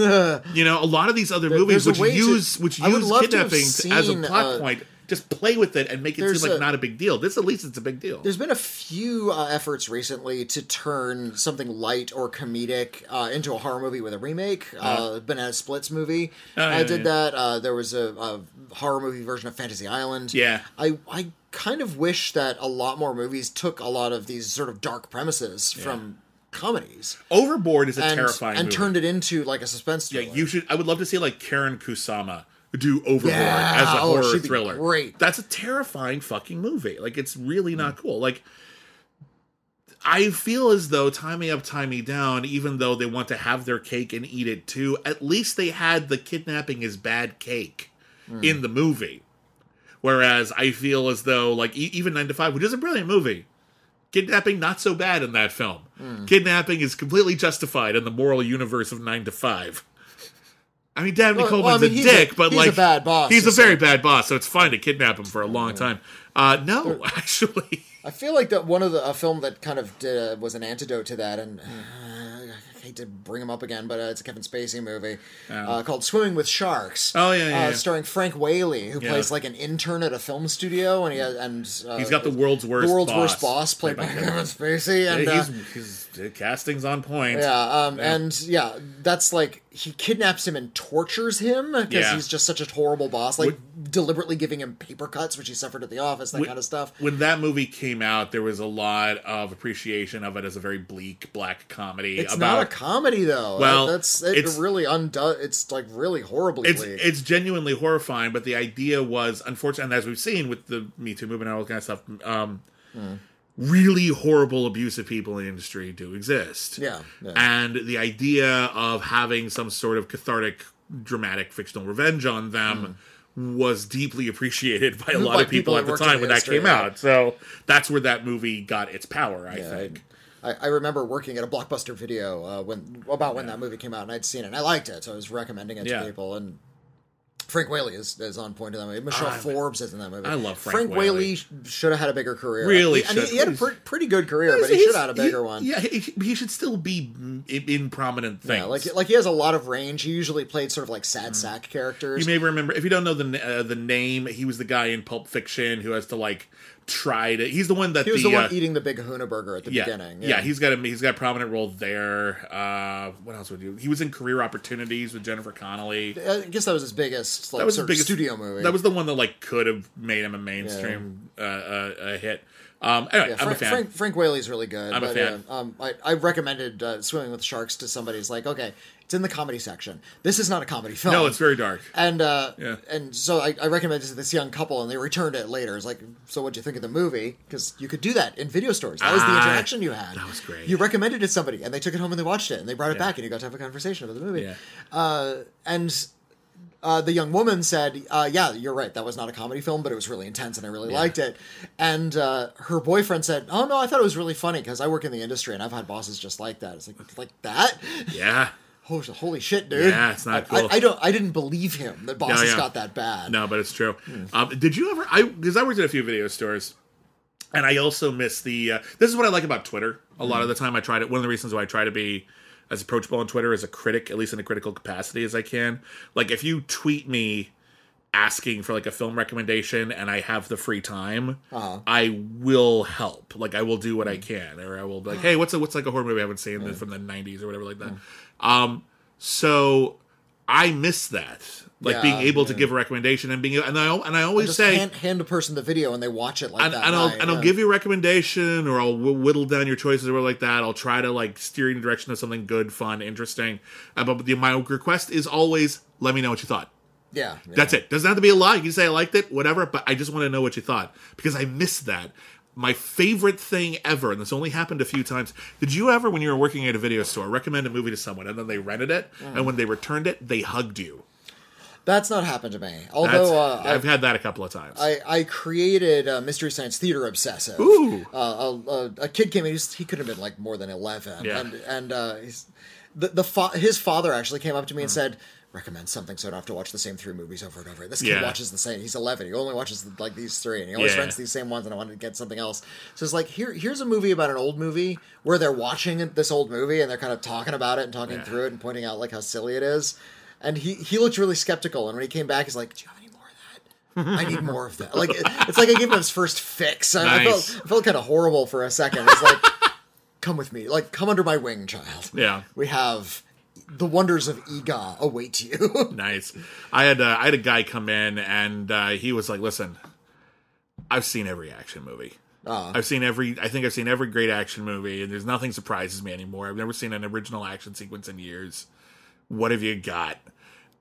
You know, a lot of these other movies which
way to-
use which use kidnapping as a plot
uh,
point, just play with it and make it seem like
a-
not a big deal. This at least it's a big deal.
There's been a few uh, efforts recently to turn something light or comedic uh, into a horror movie with a remake. Uh, Banana Splits movie
Oh, yeah,
did
yeah.
that. Uh, there was a, a horror movie version of Fantasy Island.
Yeah.
I I kind of wish that a lot more movies took a lot of these sort of dark premises from comedies
Overboard is a
and
terrifying
and
movie.
turned it into like a suspense.
Yeah, you should. I would love to see like Karyn Kusama do Overboard
Yeah,
as a
oh,
horror thriller.
great.
That's a terrifying fucking movie. Like it's really not cool. Like I feel as though Tie Me Up, Tie Me Down, even though they want to have their cake and eat it too, at least they had the kidnapping is bad cake
Hmm.
in the movie. Whereas I feel as though like even Nine to Five, which is a brilliant movie, kidnapping not so bad in that film.
Hmm.
Kidnapping is completely justified in the moral universe of Nine to Five. I mean, Dabney
Well,
Coleman's
well, I mean,
a dick,
a-
but
he's a
like
bad boss,
He's a very
like-
bad boss, so it's fine to kidnap him for a long time. Uh, no, actually,
I feel like that one of the a film that kind of did, uh, was an antidote to that, and uh, I hate to bring him up again, but uh, it's a Kevin Spacey movie uh, called Swimming with Sharks.
Oh, yeah, yeah,
uh,
yeah.
starring Frank Whaley, who plays like an intern at a film studio, and he has, and uh,
he's got the world's worst.
the world's
boss,
worst boss, played by Kevin Spacey, and
Yeah,
uh,
he's, he's casting's on point.
yeah, um, and yeah, that's like he kidnaps him and tortures him because
Yeah.
he's just such a horrible boss, like deliberately giving him paper cuts, which he suffered at the office, that
When-
kind of stuff.
When that movie came out, there was a lot of appreciation of it as a very bleak black comedy.
It's
about
not a comedy though.
Well,
that's it
it's-
really undone. It's like really horribly
it's
bleak.
it's genuinely horrifying, but the idea was unfortunate, and as we've seen with the Me Too movement and all that kind of stuff, um,
Hmm.
Really horrible, abusive people in the industry do exist.
Yeah, yeah.
and the idea of having some sort of cathartic, dramatic, fictional revenge on them. Was deeply appreciated by a lot
By
of people
people
at the time when that came
yeah.
out. So that's where that movie got its power, I
Yeah.
think.
I, I remember working at a blockbuster video uh, when about when that movie came out, and I'd seen it, and I liked it, so I was recommending it to people. And Frank Whaley is, is on point in that movie. Michelle
I-
Forbes is in that movie.
I love Frank
Whaley.
Whaley.
sh- should have had a bigger career.
Really
he, he had a pre- pretty good career, but he should have had a bigger
he-
one.
Yeah, he, he should still be in, in prominent things.
Yeah, like like he has a lot of range. He usually played sort of like sad sack characters.
Mm. You may remember if you don't know the uh, the name. He was the guy in Pulp Fiction who has to like try to. He's the one that
he was
the,
the, one
uh,
eating the big Kahuna burger at the
yeah,
beginning.
yeah, he's got a he's got a prominent role there. Uh, what else would you? He was in Career Opportunities with Jennifer Connelly.
I guess that was his biggest like
That was the biggest
studio movie.
That was the one that like could have made him a mainstream uh, uh, a hit. Um, anyway,
Yeah,
I'm a
Frank,
fan.
Frank, Frank Whaley's really good.
I'm a
but,
fan.
uh, um, I, I recommended uh, Swimming with Sharks to somebody who's like, okay, it's in the comedy section. This is not a comedy film.
no, it's very dark.
And uh,
Yeah.
and so I, I recommended it to this young couple, and they returned it later. It's like, so what'd you think of the movie? Because you could do that in video stores. That was the
Ah,
interaction you had.
that was great.
You recommended it to somebody, and they took it home and they watched it, and they brought it
Yeah.
back, and you got to have a conversation about the movie.
Yeah.
Uh, and uh, the young woman said, uh, "Yeah, you're right. That was not a comedy film, but it was really intense, and I really liked it." And uh, her boyfriend said, "Oh no, I thought it was really funny because I work in the industry and I've had bosses just like that." It's like like that.
Yeah.
Holy shit, dude!
Yeah, it's not
I-
cool.
I, I don't. I didn't believe him that bosses
yeah.
got that bad.
No, but it's true. Um, did you ever? I because I worked at a few video stores, and I also miss the. Uh, this is what I like about Twitter. A lot of the time, I try to. One of the reasons why I try to be as approachable on Twitter as a critic, at least in a critical capacity as I can. Like if you tweet me asking for like a film recommendation and I have the free time, I will help. Like I will do what I can, or I will be like, hey, what's a, what's like a horror movie I haven't seen that's from the '90s or whatever like that. Um, so I miss that, like
Yeah,
being able to give a recommendation and being and I and I always
Just
say.
hand, hand a person the video and they watch it like
and,
that.
and I'll
night,
and I'll
yeah.
give you a recommendation, or I'll whittle down your choices, or like that. I'll try to like steer you in the direction of something good, fun, interesting. Uh, but the, my request is always let me know what you thought.
Yeah, yeah.
That's it. Doesn't have to be a lot. You can say I liked it, whatever. But I just want to know what you thought because I missed that. My favorite thing ever, and this only happened a few times. Did you ever, when you were working at a video store, recommend a movie to someone and then they rented it,
Mm.
and when they returned it, they hugged you?
That's not happened to me. Although uh,
I've
I,
had that a couple of times.
I, I created a Mystery Science Theater obsessive.
Ooh.
Uh, a, a, a kid came in. He, was- he could have been like more than eleven,
Yeah.
and and uh, he's, the the fa- his father actually came up to me
Hmm.
and said. Recommend something so I don't have to watch the same three movies over and over. This kid
Yeah.
watches the same. He's 11. He only watches like these three, and he always
Yeah.
rents these same ones. And I wanted to get something else. So it's like here, here's a movie about an old movie where they're watching this old movie and they're kind of talking about it and talking
Yeah.
through it and pointing out like how silly it is. And he he looked really skeptical. And when he came back, he's like, "Do you have any more of that?" I need more of that. Like it- it's like I gave him his first fix. I, I felt I felt kind of horrible for a second. It's like, come with me, like come under my wing, child.
Yeah.
we have the wonders of Ega await you.
Nice. I had uh, I had a guy come in and uh, he was like, "Listen, I've seen every action movie.
Ah.
I've seen every. I think I've seen every great action movie, and there's nothing surprises me anymore. I've never seen an original action sequence in years. What have you got?"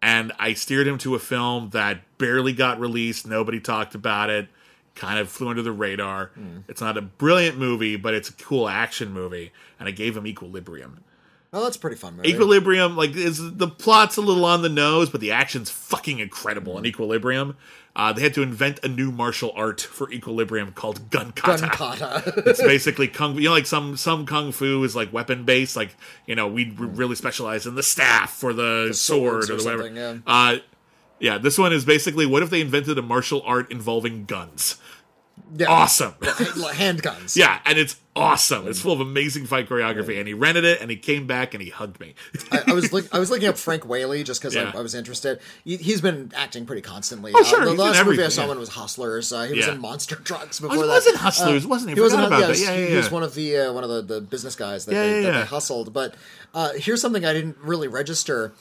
And I steered him to a film that barely got released. Nobody talked about it. Kind of flew under the radar.
Hmm.
It's not a brilliant movie, but it's a cool action movie. And I gave him Equilibrium.
Oh, that's pretty fun movie.
Equilibrium, like is the plot's a little on the nose, but the action's fucking incredible in Equilibrium. Uh, they had to invent a new martial art for Equilibrium called gun kata.
Gun kata.
it's basically kung. You know, like some some kung fu is like weapon based. Like you know, we really specialize in the staff or the, sword or,
or
whatever.
yeah.
Uh, yeah, this one is basically what if they invented a martial art involving guns?
yeah.
Awesome.
Handguns.
Yeah, and it's awesome. It's full of amazing fight choreography. And he rented it, and he came back and he hugged me.
I, I was look, I was looking up Frank Whaley just because
Yeah.
I, I was interested. He, he's been acting pretty constantly.
Oh, sure,
the
he's
last movie I saw
yeah.
him was Hustlers. Uh, he was
Yeah.
in Monster Trucks
Oh,
before
he
that.
was in Hustlers,
Uh,
wasn't he?
He was
Forgot about
yes,
that. Yeah, yeah,
He was one of the uh, one of the, the business guys that,
Yeah,
they,
yeah,
that they hustled. But uh, here's something I didn't really register.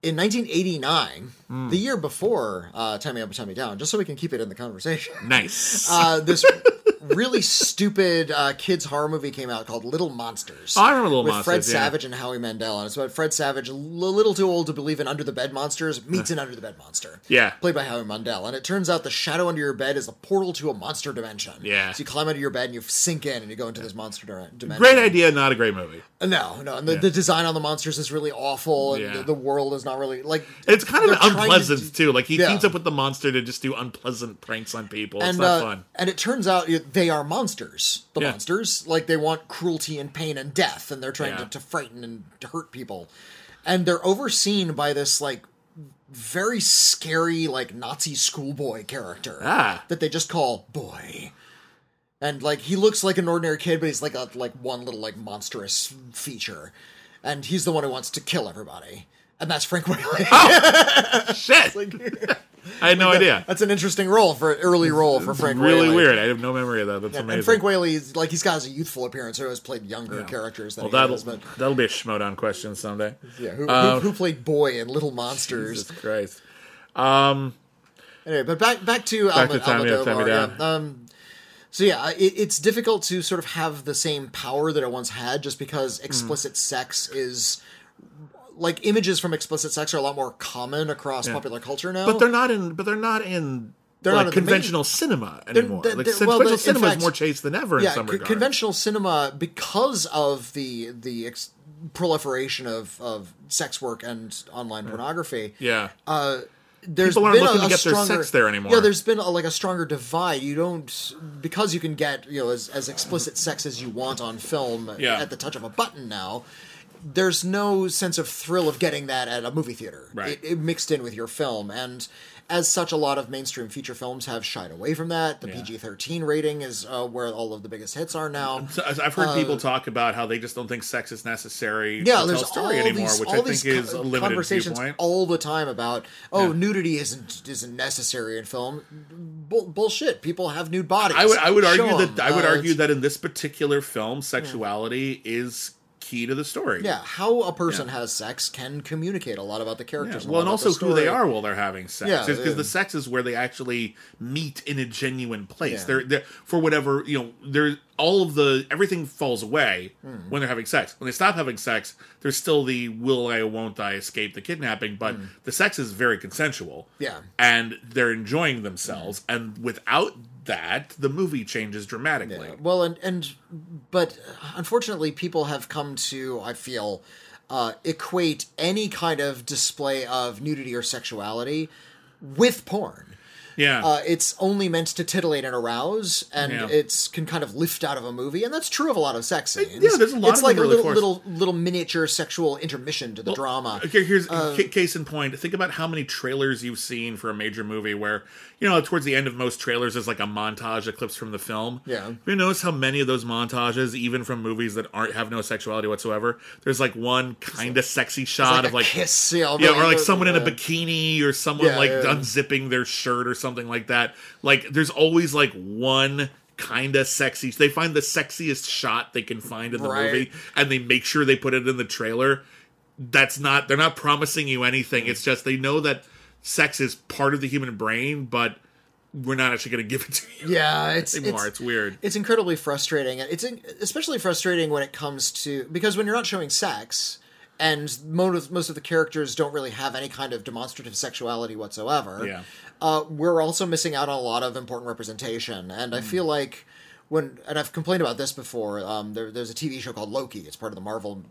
In 1989,
Hmm.
the year before uh, "Tie Me Up and Tie Me Down," just so we can keep it in the conversation.
Nice.
Uh, this really stupid uh, kids horror movie came out called Little Monsters.
Oh, I remember Little
with
Monsters,
Fred
yeah.
Savage and Howie Mandel, and it's about Fred Savage, a little too old to believe in under the bed monsters, meets an under the bed monster.
Yeah.
played by Howie Mandel, and it turns out the shadow under your bed is a portal to a monster dimension.
Yeah.
so you climb under your bed and you sink in and you go into this monster di- dimension.
Great idea, not a great movie.
No, no, and the, the design on the monsters is really awful, and
Yeah.
the, the world is not really like.
It's kind of
they're to
unpleasant too. Like he
Yeah.
teams up with the monster to just do unpleasant pranks on people. It's
and
not
uh,
fun.
and it turns out it- they are monsters. The
Yeah.
monsters, like they want cruelty and pain and death, and they're trying
Yeah.
to, to frighten and to hurt people. And they're overseen by this like very scary like Nazi schoolboy character
Ah.
that they just call boy. And like he looks like an ordinary kid, but he's like a like one little like monstrous feature, and he's the one who wants to kill everybody. And that's Frank Whaley.
Shit, I had no idea.
That's an interesting role for early role for Frank.
really
Whaley.
weird. I have no memory of that. That's amazing.
And Frank Whaley, is like he's got a youthful appearance. Who has played younger characters than
well,
he
that'll
has, but
that'll be a Schmoedown question someday.
yeah, who,
Uh,
who, who played Boy in Little Monsters?
Jesus Christ.
Anyway, but back back to
Back to
Alma,
Time Me Up, Time
Almodovar,
Down.
yeah. Um, so yeah, it, it's difficult to sort of have the same power that it once had, just because explicit sex is like images from explicit sex are a lot more common across popular culture now.
But they're not in. But they're not in.
They're
like
not in the main-
conventional cinema anymore.
they're-
like
they're-
conventional
well, in
cinema
fact-
is more chaste than ever in
yeah,
some
co-
regards.
conventional cinema because of the the ex- proliferation of of sex work and online pornography.
yeah.
uh, there's
People aren't
been
looking
a,
to
a
get their
stronger,
sex there anymore.
Yeah, there's been a, like a stronger divide. You don't because you can get you know as, as explicit sex as you want on film
Yeah.
at the touch of a button now. There's no sense of thrill of getting that at a movie theater.
Right.
It, it mixed in with your film, and as such, a lot of mainstream feature films have shied away from that. The
Yeah.
PG-13 rating is uh, where all of the biggest hits are now.
So I've heard people talk about how they just don't think sex is necessary
Uh, Yeah,
to
there's
tell a story
all
anymore,
these,
which I think is
co-
a limited
conversations
viewpoint.
all the time about oh
Yeah.
nudity isn't isn't necessary in film. Bull, bullshit. People have nude bodies.
I would I would argue
Show
that. I would
Uh,
argue that in this particular film, sexuality is key to the story.
Yeah, how a person
Yeah.
has sex can communicate a lot about the characters. a
Well, and also who they are while they're having sex.
Yeah,
because the sex is where they actually meet in a genuine place.
Yeah.
They're, they're for whatever you know. There, all of the everything falls away
Hmm.
when they're having sex. When they stop having sex, there's still the will I won't I escape the kidnapping, but the sex is very consensual.
Yeah.
and they're enjoying themselves. And without that, the movie changes dramatically.
Yeah, Well, and and but unfortunately, people have come to I feel uh, equate any kind of display of nudity or sexuality with porn.
Yeah,
Uh, it's only meant to titillate and arouse, and
Yeah.
it's can kind of lift out of a movie, and that's true of a lot of sex scenes.
yeah, there's a lot
It's
of
like a little little little miniature sexual intermission to the drama.
Okay, here's
Uh,
ca- case in point. Think about how many trailers you've seen for a major movie where, you know, towards the end of most trailers is like a montage of clips from the film.
Yeah.
You notice how many of those montages, even from movies that aren't have no sexuality whatsoever, there's like one kind of sexy shot
like
of
a
like
kiss, you know,
yeah, or like
good,
someone in a bikini or someone
Yeah,
like
yeah.
unzipping their shirt or something like that. Like there's always like one kind of sexy. They find the sexiest shot they can find in the
Right.
movie and they make sure they put it in the trailer. That's not they're not promising you anything. It's just they know that sex is part of the human brain, but we're not actually going to give it to you
Yeah, it's
anymore.
it's,
It's, weird.
it's incredibly frustrating. It's in, especially frustrating when it comes to because when you're not showing sex and most of, most of the characters don't really have any kind of demonstrative sexuality whatsoever.
Yeah.
Uh, we're also missing out on a lot of important representation, and I feel like when and I've complained about this before. Um, there, there's a TV show called Loki. It's part of the Marvel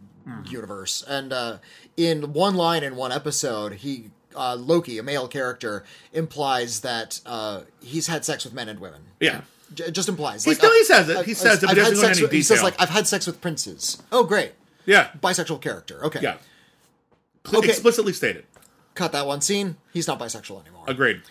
universe, and uh, in one line in one episode, he uh, Loki, a male character, implies that uh, he's had sex with men and women.
Yeah.
J- just implies.
He still- he says it. He says it, he
had
doesn't go into
sex
any
with- He says like, "I've had sex with princes." Oh, great,
Yeah.
bisexual character. Okay,
Yeah. Cl-
Okay.
Explicitly stated.
cut that one scene. He's not bisexual anymore.
Agreed.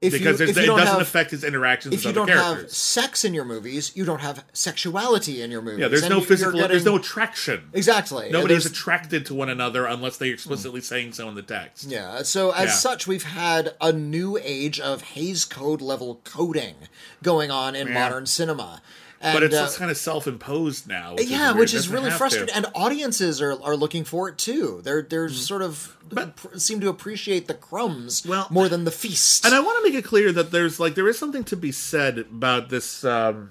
If
Because
you,
there's,
if you
it
don't
doesn't
have,
affect his interactions
if you don't have
characters.
sex in your movies, you don't have sexuality in your movies.
Yeah, there's
And
no
you're
physical.
getting-
There's no attraction.
exactly.
Nobody's
There's-
attracted to one another unless they're explicitly saying so in the text.
Yeah, so as
Yeah.
such, we've had a new age of Hays Code level coding going on in modern cinema. And,
But it's
uh,
just kind of self-imposed now. Which
yeah,
is
which is really frustrating,
to.
and audiences are, are looking for it too. They're they're sort of pr- seem to appreciate the crumbs
Well-
more than the feast.
And I want to make it clear that there's like there is something to be said about this. Um,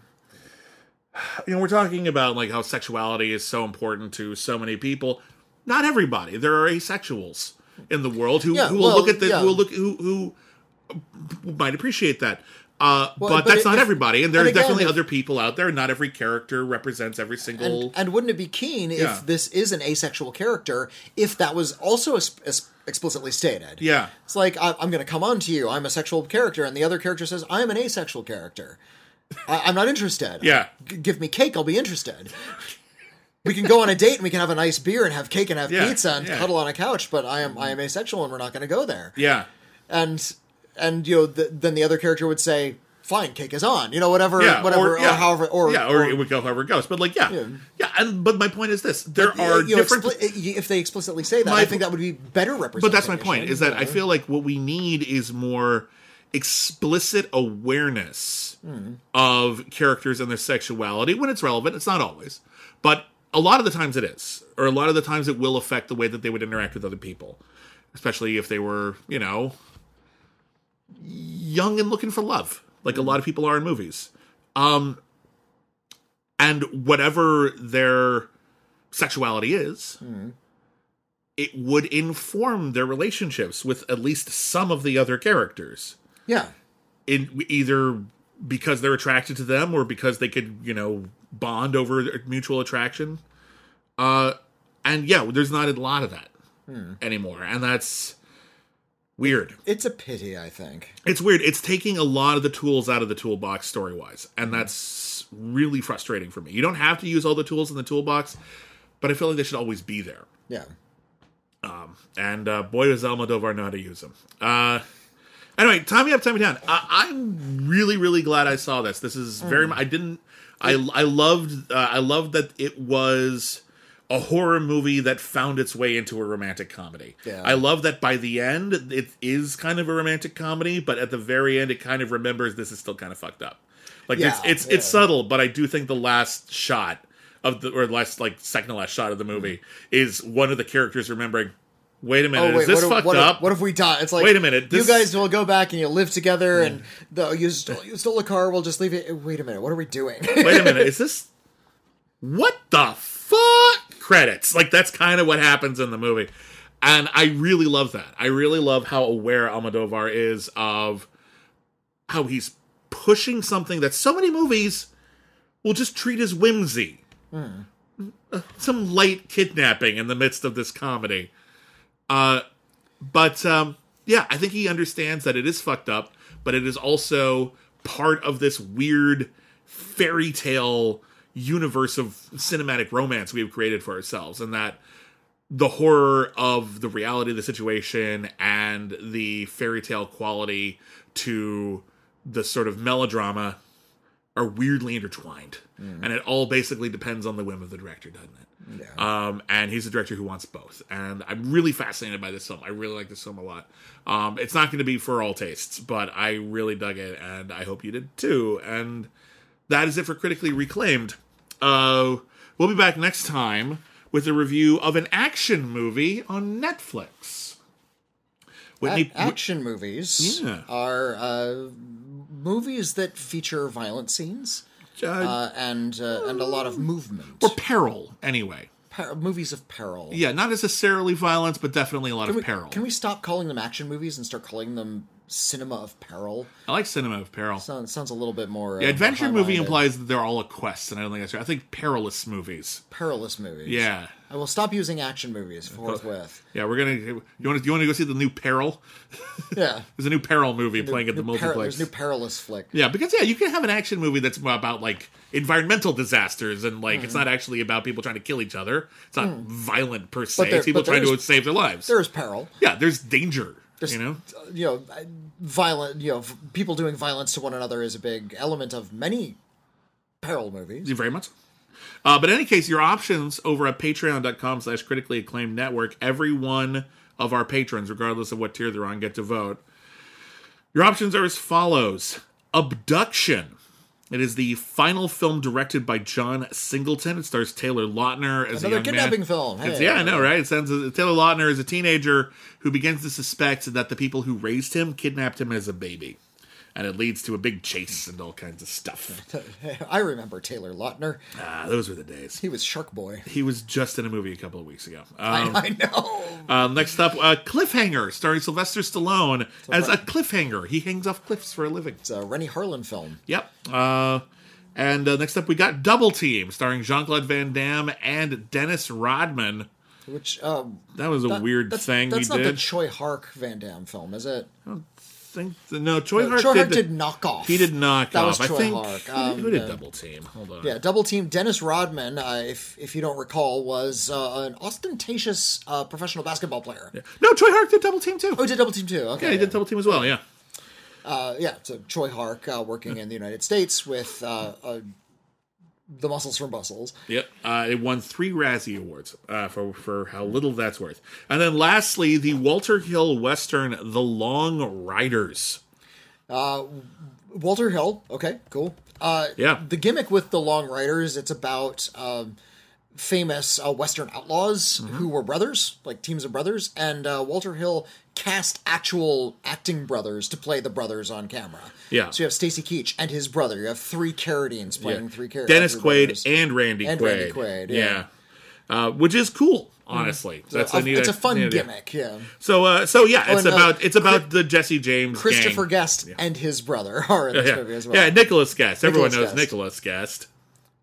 you know, we're talking about like how sexuality is so important to so many people. Not everybody. There are asexuals in the world who,
Yeah,
who will
well,
look at the
yeah.
who will look who who might appreciate that. Uh,
Well,
but,
but
that's
if-
not everybody, and there are
again,
definitely
if-
other people out there. And not every character represents every single.
and, and wouldn't it be keen if
Yeah.
this is an asexual character if that was also es- es- explicitly stated?
Yeah.
It's like, I, I'm going to come on to you, I'm a sexual character, and the other character says, I'm an asexual character. I, I'm not interested.
Yeah.
G- give me cake, I'll be interested. We can go on a date and we can have a nice beer and have cake and have
Yeah,
pizza and
yeah.
cuddle on a couch, but I am I am asexual and we're not going to go there.
yeah,
And and you know, th- then the other character would say, "Fine, cake is on." You know, whatever,
yeah,
whatever,
or, yeah.
or however, or
yeah, or, it would go however it goes. But like, yeah,
Yeah.
yeah, and but my point is this: there are
you know,
different.
expli- if they explicitly say that,
My-
I think that would be better representation.
but that's my point: is that I feel like what we need is more explicit awareness hmm. of characters and their sexuality when it's relevant. It's not always, but a lot of the times it is, or a lot of the times it will affect the way that they would interact with other people, especially if they were, you know, young and looking for love, like a lot of people are in movies. Um, and whatever their sexuality is, it would inform their relationships with at least some of the other characters.
yeah.
In either because they're attracted to them or because they could, you know, bond over mutual attraction. Uh, and yeah, there's not a lot of that anymore, and that's weird.
It's a pity, I think.
It's weird. It's taking a lot of the tools out of the toolbox story wise, and that's really frustrating for me. You don't have to use all the tools in the toolbox, but I feel like they should always be there.
Yeah.
Um, And uh, boy, does Almodovar know how to use them. Uh, anyway, time me up, time me down. I, I'm really, really glad I saw this. This is very. mu- I didn't. I I loved. Uh, I loved that it was a horror movie that found its way into a romantic comedy.
Yeah.
I love that by the end it is kind of a romantic comedy, but at the very end it kind of remembers this is still kind of fucked up. Like
Yeah,
it's it's
yeah.
it's subtle, but I do think the last shot of the or last like second to last shot of the movie mm-hmm. is one of the characters remembering. Wait a minute, oh, is this
what, if-
fucked
what,
up?
what if we die? It's like,
Wait a minute, this-
you guys will go back and you'll live together, and the, you, stole, you stole a car. We'll just leave it. Wait a minute, what are we doing?
Wait a minute, is this what the fuck? Credits. Like that's kind of what happens in the movie. And I really love that. I really love how aware Almodovar is of how he's pushing something that so many movies will just treat as whimsy. Uh, Some light kidnapping in the midst of this comedy. Uh, but um, yeah, I think he understands that it is fucked up, but it is also part of this weird fairy tale universe of cinematic romance we have created for ourselves, and that the horror of the reality of the situation and the fairy tale quality to the sort of melodrama are weirdly intertwined. And it all basically depends on the whim of the director, doesn't it?
Yeah.
Um, and he's a director who wants both. And I'm really fascinated by this film. I really like this film a lot. Um, it's not going to be for all tastes, but I really dug it, and I hope you did too. And that is it for critically reclaimed. Uh, we'll be back next time with a review of an action movie on Netflix. Whitney,
A- action movies
Yeah.
are uh, movies that feature violent scenes
uh,
uh, and uh, and a lot of movement.
or peril, anyway.
Per- movies of peril.
Yeah, not necessarily violence, but definitely a lot
Can
of
we,
peril.
can we stop calling them action movies and start calling them cinema of peril?
I like cinema of peril.
Sounds sounds a little bit more.
Yeah,
uh,
adventure movie implies that they're all a quest, and I don't think that's right. I think perilous movies.
perilous movies.
Yeah,
I will stop using action movies forthwith.
yeah. We're gonna. You want to? You want to go see the new Peril?
Yeah,
There's a new Peril movie playing at the
New
multiplex.
there's new perilous flick.
yeah, because yeah, you can have an action movie that's about like environmental disasters and like
Hmm.
it's not actually about people trying to kill each other. It's not violent per se.
there-
it's people trying to save their lives.
There's peril.
Yeah, there's danger. You know,
You know, uh, violent. You know, people doing violence to one another is a big element of many peril movies.
very much. Uh, but in any case, your options over at patreon.com slash critically acclaimed network, every one of our patrons, regardless of what tier they're on, get to vote. Your options are as follows Abduction. It is the final film directed by John Singleton. It stars Taylor Lautner as a young
kidnapping
man.
film. Hey.
yeah, I know, right? It sounds Taylor Lautner is a teenager who begins to suspect that the people who raised him kidnapped him as a baby. And it leads to a big chase and all kinds of stuff.
I remember Taylor Lautner.
Ah, those were the days.
He was Shark Boy.
He was just in a movie a couple of weeks ago. Um,
I, I know.
uh, next up, uh, Cliffhanger, starring Sylvester Stallone as a cliffhanger. He hangs off cliffs for a living.
It's a Renny Harlin film.
Yep. Uh, and uh, next up, we got Double Team, starring Jean Claude Van Damme and Dennis Rodman.
Which um,
That was a
that-
weird
that's,
thing
That's not
did.
the Tsui Hark Van Damme film, is it?
Think no, Tsui Hark
Choi
did,
Hark
the-
did knock off.
He did knock
That
off.
was Choi
I think
Hark.
who,
Um,
who did
uh,
Double Team? Hold on.
Yeah, double team. Dennis Rodman, uh, if if you don't recall, was uh, an ostentatious uh, professional basketball player.
No, Tsui Hark did Double Team too.
Oh, he did double team too. Okay,
yeah, he did Double Team as well. Yeah.
Uh, yeah, so Tsui Hark uh, working in the United States with uh, uh, the muscles from Brussels.
Yep, uh, it won three Razzie Awards uh, for for how little that's worth. And then lastly, the Walter Hill Western, The Long Riders.
Uh, Walter Hill. Okay, cool. Uh,
Yeah.
The gimmick with the Long Riders, it's about um, famous uh, Western outlaws
Mm-hmm.
who were brothers, like teams of brothers, and uh, Walter Hill cast actual acting brothers to play the brothers on camera.
Yeah.
So you have Stacy Keach and his brother. You have three Carradines playing three characters.
Dennis Quaid and Randy
And
Quaid.
Randy Quaid, yeah.
Uh, which is cool, honestly. That's
a,
a neat,
it's a fun
neat
gimmick, yeah.
So, uh, so yeah, it's
and, uh,
about it's about the Jesse James
Christopher
gang.
Guest and his brother are in this
Yeah,
movie as well.
yeah, Nicholas Guest. Everyone
Nicholas
knows
Guest.
Nicholas Guest.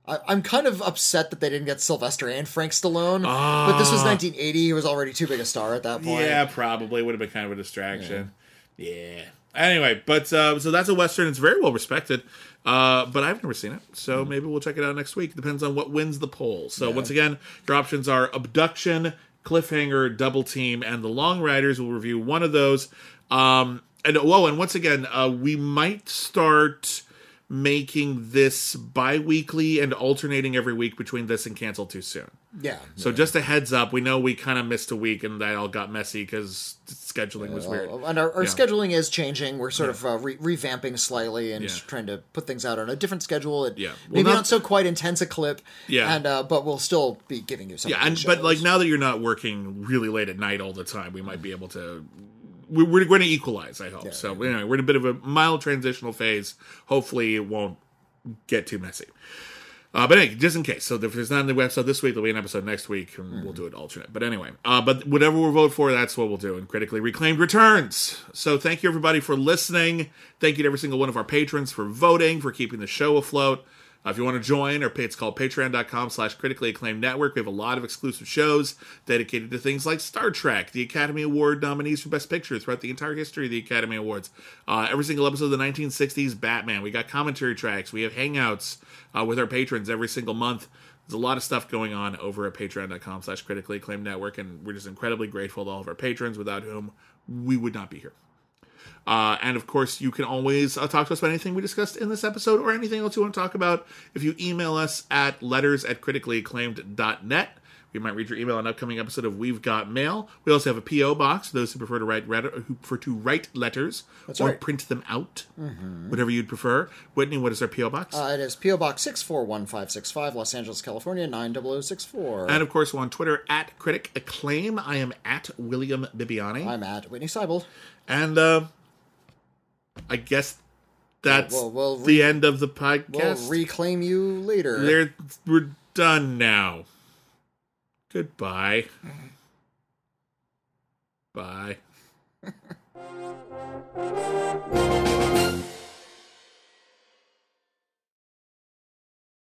I, I'm kind of upset that they didn't get Sylvester and Frank Stallone, but this was 1980. He was already too big a star at that point.
Ah. Yeah, probably would have been kind of a distraction. Yeah. Anyway, but uh, so that's a western. It's very well respected, uh, but I've never seen it, so maybe we'll check it out next week. Depends on what wins the poll. So once again, your options are abduction, cliffhanger, double team, and the Long Riders. We'll review one of those. Um, and whoa, and once again, uh, we might start making this bi-weekly and alternating every week between this and cancel too soon.
Yeah.
So just a heads up, we know we kind of missed a week and that all got messy because scheduling was weird.
And our, our
Yeah.
scheduling is changing. We're sort of uh, re- revamping slightly and
Yeah.
trying to put things out on a different schedule. It,
Yeah. Well,
maybe
not-
not, so quite intense a clip.
Yeah.
And uh, but we'll still be giving you some.
Yeah, and but like now that you're not working really late at night all the time, we might be able to. We- We're going to equalize, I hope. so anyway, we're in a bit of a mild transitional phase. Hopefully, it won't get too messy. Uh, but anyway, just in case. So if there's not an episode this week, there'll be an episode next week, and we'll do it alternate. But anyway, uh, but whatever we vote for, that's what we'll do. And critically reclaimed returns. So thank you everybody for listening. Thank you to every single one of our patrons for voting, for keeping the show afloat. Uh, if you want to join, our pay, it's called patreon.com slash critically acclaimed network. We have a lot of exclusive shows dedicated to things like Star Trek, the Academy Award nominees for Best Picture throughout the entire history of the Academy Awards. Uh, every single episode of the 1960s Batman. We got commentary tracks. We have hangouts uh, with our patrons every single month. There's a lot of stuff going on over at patreon.com slash critically acclaimed network, and we're just incredibly grateful to all of our patrons, without whom we would not be here. Uh, and of course, you can always uh, talk to us about anything we discussed in this episode or anything else you want to talk about if you email us at letters at criticallyacclaimed.net. We might read your email on an upcoming episode of We've Got Mail. We also have a P.O. box, for those who prefer to write who prefer to write letters or
right.
print them out, whatever you'd prefer. Whitney, what is our P.O. box?
Uh, it is PO Box six four one five six five, Los Angeles, California nine double zero six four.
and of course, we're on Twitter at Critic Acclaim. I am at William Bibbiani.
I'm at Whitney Seibel.
and uh, I guess that's
well,
the end of the podcast.
We'll reclaim you later.
They're, we're done now. Goodbye. Bye.